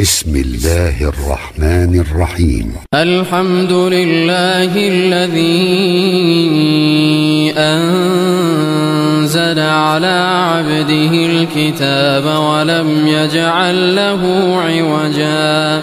بسم الله الرحمن الرحيم. الحمد لله الذي أنزل على عبده الكتاب ولم يجعل له عوجا.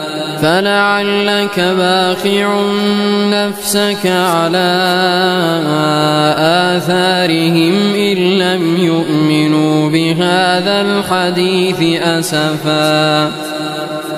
فلعلك باخع نفسك على آثارهم إن لم يؤمنوا بهذا الحديث أسفا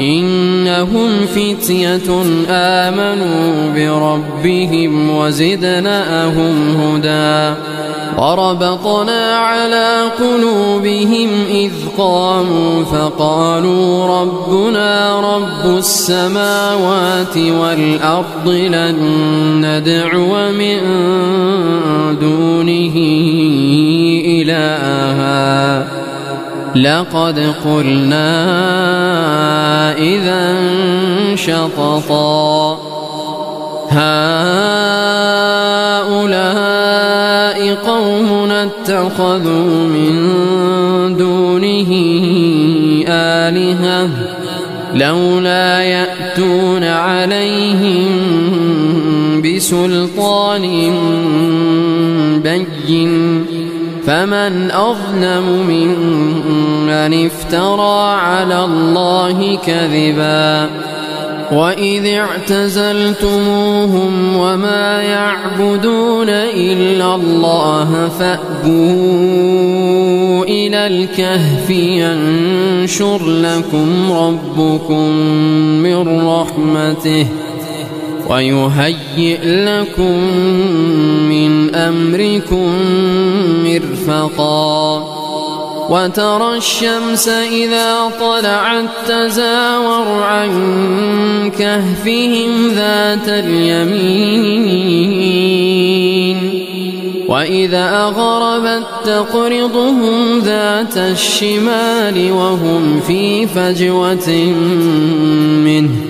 إنهم فتية آمنوا بربهم وزدناهم هدى وربطنا على قلوبهم إذ قاموا فقالوا ربنا رب السماوات والأرض لن ندعو من دونه إلها لقد قلنا إذا شططا. هؤلاء قوم اتخذوا من دونه آلهة لولا يأتون عليهم بسلطان بين. فمن أظلم ممن افترى على الله كذبا وإذ اعتزلتموهم وما يعبدون إلا الله فأبوا إلى الكهف ينشر لكم ربكم من رحمته ويهيئ لكم من أمركم مرفقا وترى الشمس إذا طلعت تزاور عن كهفهم ذات اليمين وإذا أغربت تقرضهم ذات الشمال وهم في فجوة منه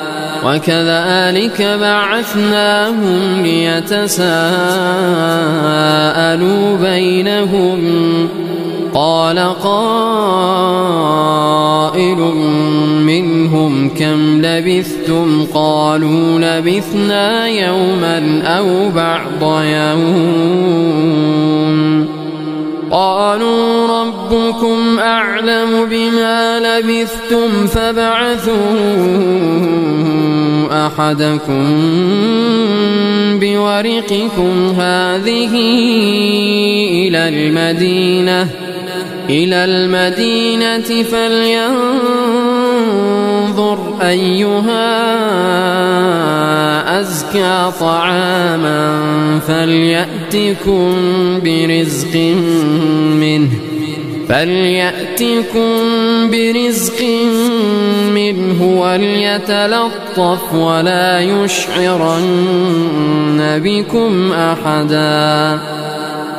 وكذلك بعثناهم ليتساءلوا بينهم. قال قائل منهم كم لبثتم؟ قالوا لبثنا يوما أو بعض يوم. قالوا ربكم أعلم بما لبثتم فابعثوا أحدكم بورقكم هذه إلى المدينة إلى المدينة فلينظر أيها أزكى طعاما فليأتكم برزق منه فليأتكم برزق منه وليتلطف ولا يشعرن بكم أحدا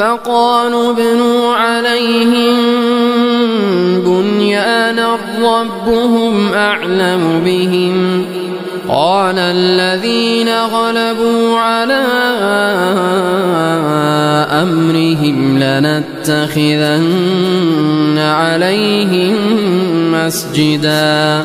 فقالوا ابنوا عليهم بنيانا ربهم أعلم بهم. قال الذين غلبوا على أمرهم لنتخذن عليهم مسجدا.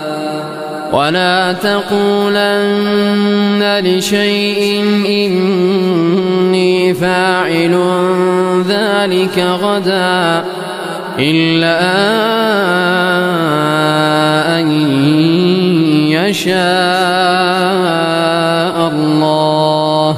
ولا تقولن لشيء إني فاعل ذلك غدا إلا أن يشاء الله.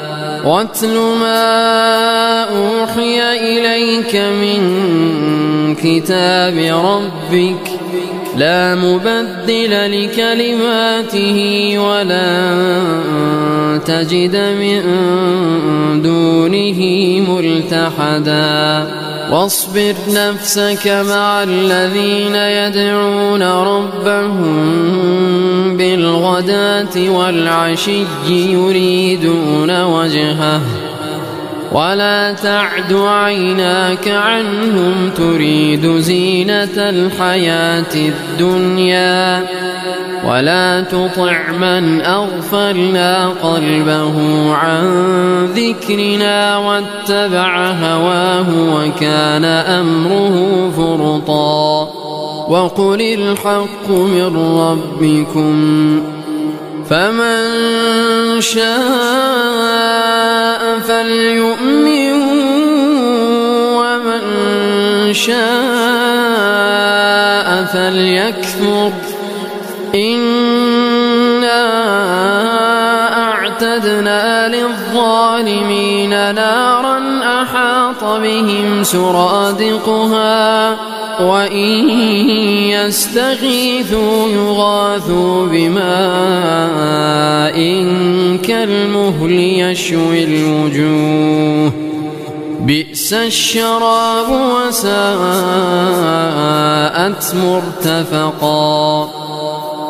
واتل ما أوحي إليك من كتاب ربك لا مبدل لكلماته ولن تجد من دونه ملتحدا. واصبر نفسك مع الذين يدعون ربهم بالغداة والعشي يريدون وجهه. ولا تعد عيناك عنهم تريد زينة الحياة الدنيا ولا تطع من أغفلنا قلبه عن ذكرنا واتبع هواه وكان أمره فرطا وقل الحق من ربكم فمن شاء فليؤمن ومن شاء فليكفر. إنا أعتدنا للظالمين نارا أحاط بهم سرادقها. وإن يستغيثوا يغاثوا بماء كالمهل يشوي الوجوه. بئس الشراب وساءت مرتفقا.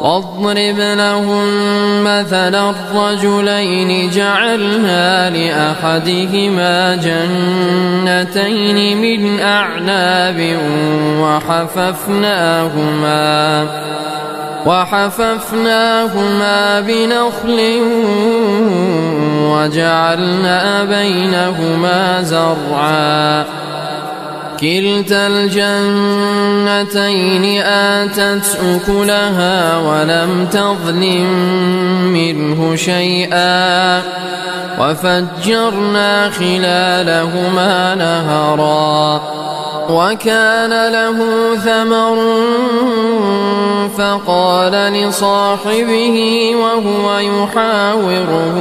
واضرب لهم مثل الرجلين جعلنا لأحدهما جنتين من أعناب وحففناهما وحففناهما بنخل وجعلنا بينهما زرعا كلتا الجنتين آتت أكلها ولم تظلم منه شيئا وفجرنا خلالهما نهرا وكان له ثمر فقال لصاحبه وهو يحاوره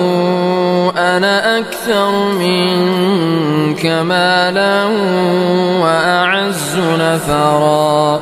أنا أكثر منك مالا وأعز نفرا.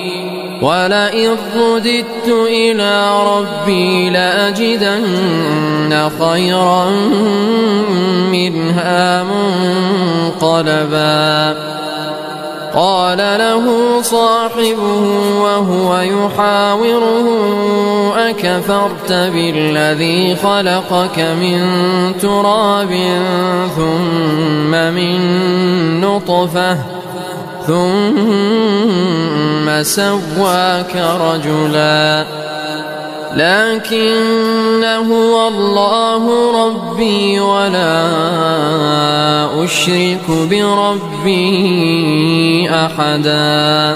ولئن رددت إلى ربي لأجدن خيرا منها منقلبا. قال له صاحبه وهو يحاوره أكفرت بالذي خلقك من تراب ثم من نطفة؟ ثم سواك رجلا. لكن هو الله ربي ولا أشرك بربي أحدا.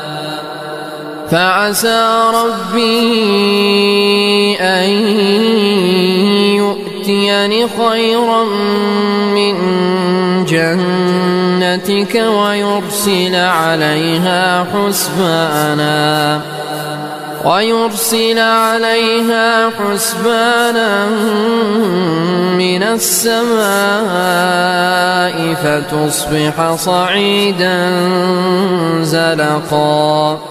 فعسى ربي أن يؤتيني خيرا من جنتك ويرسل عليها حسبانا ويرسل عليها حسبانا من السماء فتصبح صعيدا زلقا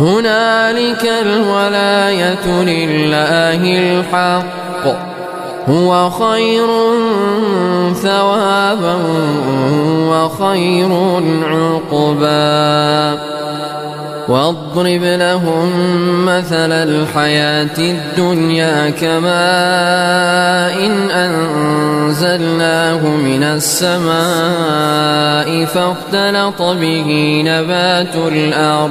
هنالك الولاية لله الحق. هو خير ثوابا وخير عقبا. واضرب لهم مثل الحياة الدنيا كماء إن أنزلناه من السماء فاختلط به نبات الأرض.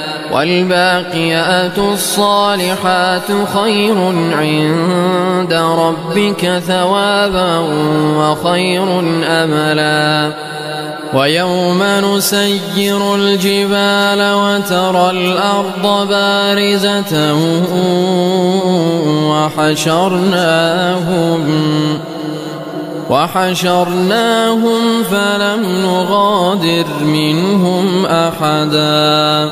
والباقيات الصالحات خير عند ربك ثوابا وخير أملا. ويوم نسير الجبال وترى الأرض بارزة وحشرناهم وحشرناهم فلم نغادر منهم أحدا.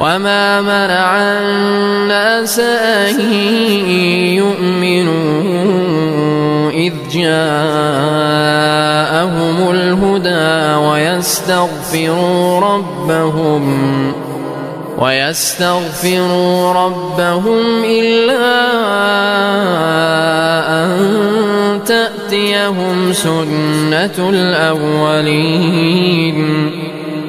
وما منع الناس أن يؤمنوا إذ جاءهم الهدى ويستغفروا ربهم ويستغفروا ربهم إلا أن تأتيهم سنة الأولين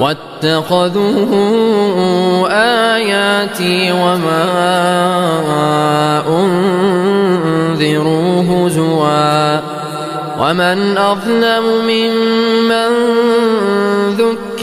واتخذوا آياتي وما أنذروا هزوا. ومن أظلم ممن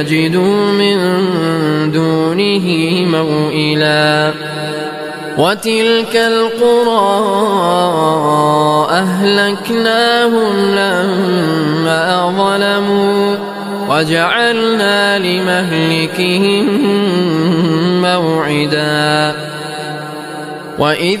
يجدوا من دونه موئلا. وتلك القرى أهلكناهم لما ظلموا. وجعلنا لمهلكهم موعدا. وإذ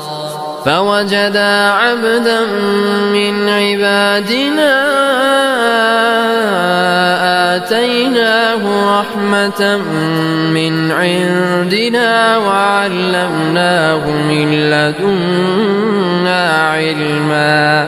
فوجدا عبدا من عبادنا آتيناه رحمة من عندنا وعلمناه من لدنا علما.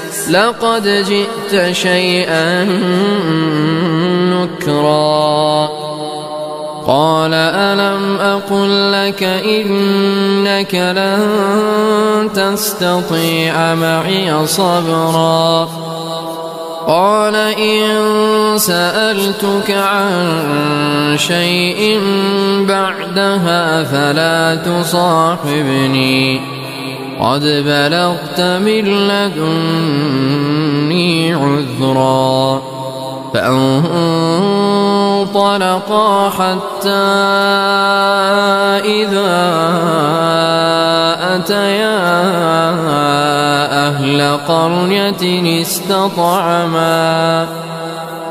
لقد جئت شيئا نكرا. قال ألم أقل لك إنك لن تستطيع معي صبرا؟ قال إن سألتك عن شيء بعدها فلا تصاحبني. قد بلغت من لدني عذرا فأنطلقا حتى إذا أتيا أهل قرية استطعما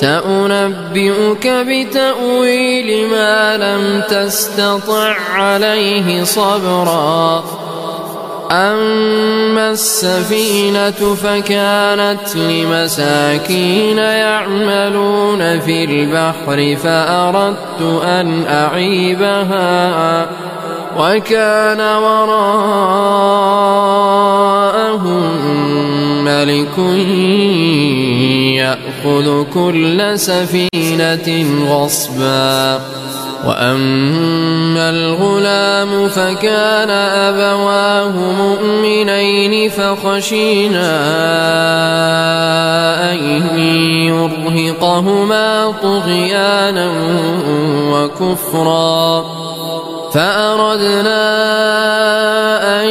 سأنبئك بتأويل ما لم تستطع عليه صبرا. أما السفينة فكانت لمساكين يعملون في البحر فأردت أن أعيبها وكان وراءهم ملك يأخذ كل سفينة غصبا. وأما الغلام فكان أبواه مؤمنين فخشينا أن يرهقهما طغيانا وكفرا. فأردنا أن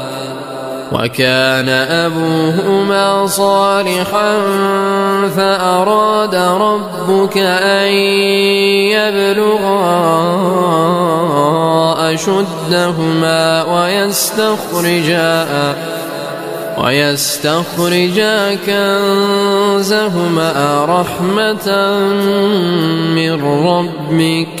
وكان أبوهما صالحا فأراد ربك أن يبلغا أشدهما ويستخرجا ويستخرجا كنزهما رحمة من ربك.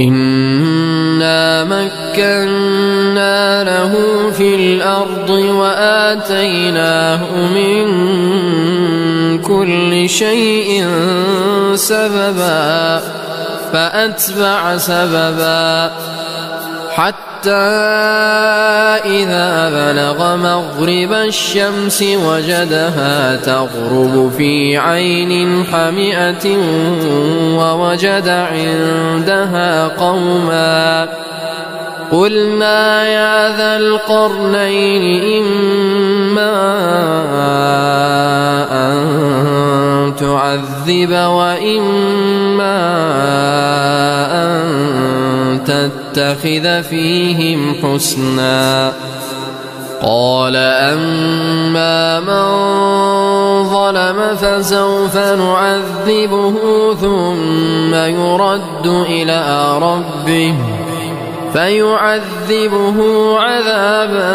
إنا مكنا له في الأرض وآتيناه من كل شيء سببا فأتبع سببا حتى إذا بلغ مغرب الشمس وجدها تغرب في عين حمئة ووجد عندها قوما قلنا يا ذا القرنين إما أن تعذب وإما أن تتخذ فيهم حسنا. قال أما من ظلم فسوف نعذبه ثم يرد إلى ربه فيعذبه عذابا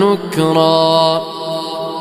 نكرا.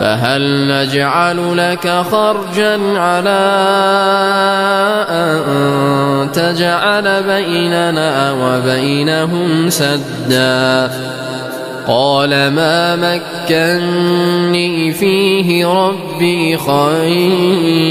فهل نجعل لك خرجا على أن تجعل بيننا وبينهم سدا. قال ما مكني فيه ربي خير.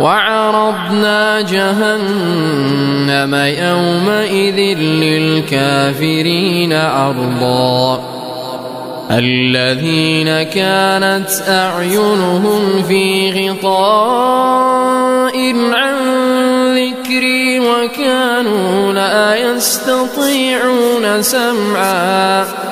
وعرضنا جهنم يومئذ للكافرين عرضا الذين كانت أعينهم في غطاء عن ذكري وكانوا لا يستطيعون سمعا.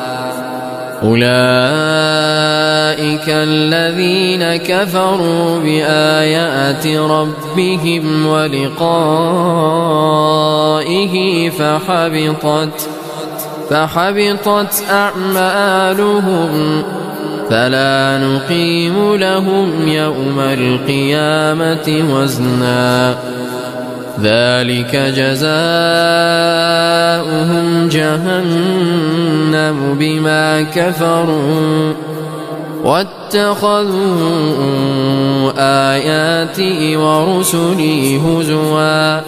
أولئك الذين كفروا بآيات ربهم ولقائه فحبطت فحبطت أعمالهم فلا نقيم لهم يوم القيامة وزنا ذلك جزاؤهم جهنم بما كفروا واتخذوا آياتي ورسلي هزواً.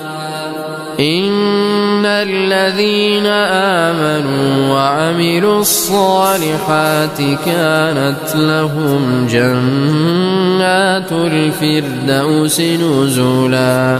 إن الذين آمنوا وعملوا الصالحات كانت لهم جنات الفردوس نزلا.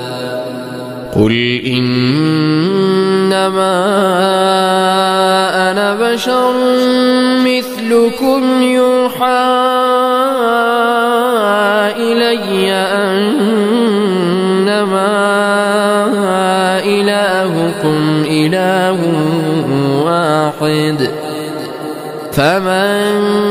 قل إنما أنا بشر مثلكم يوحى إلي إلهكم إله واحد فمن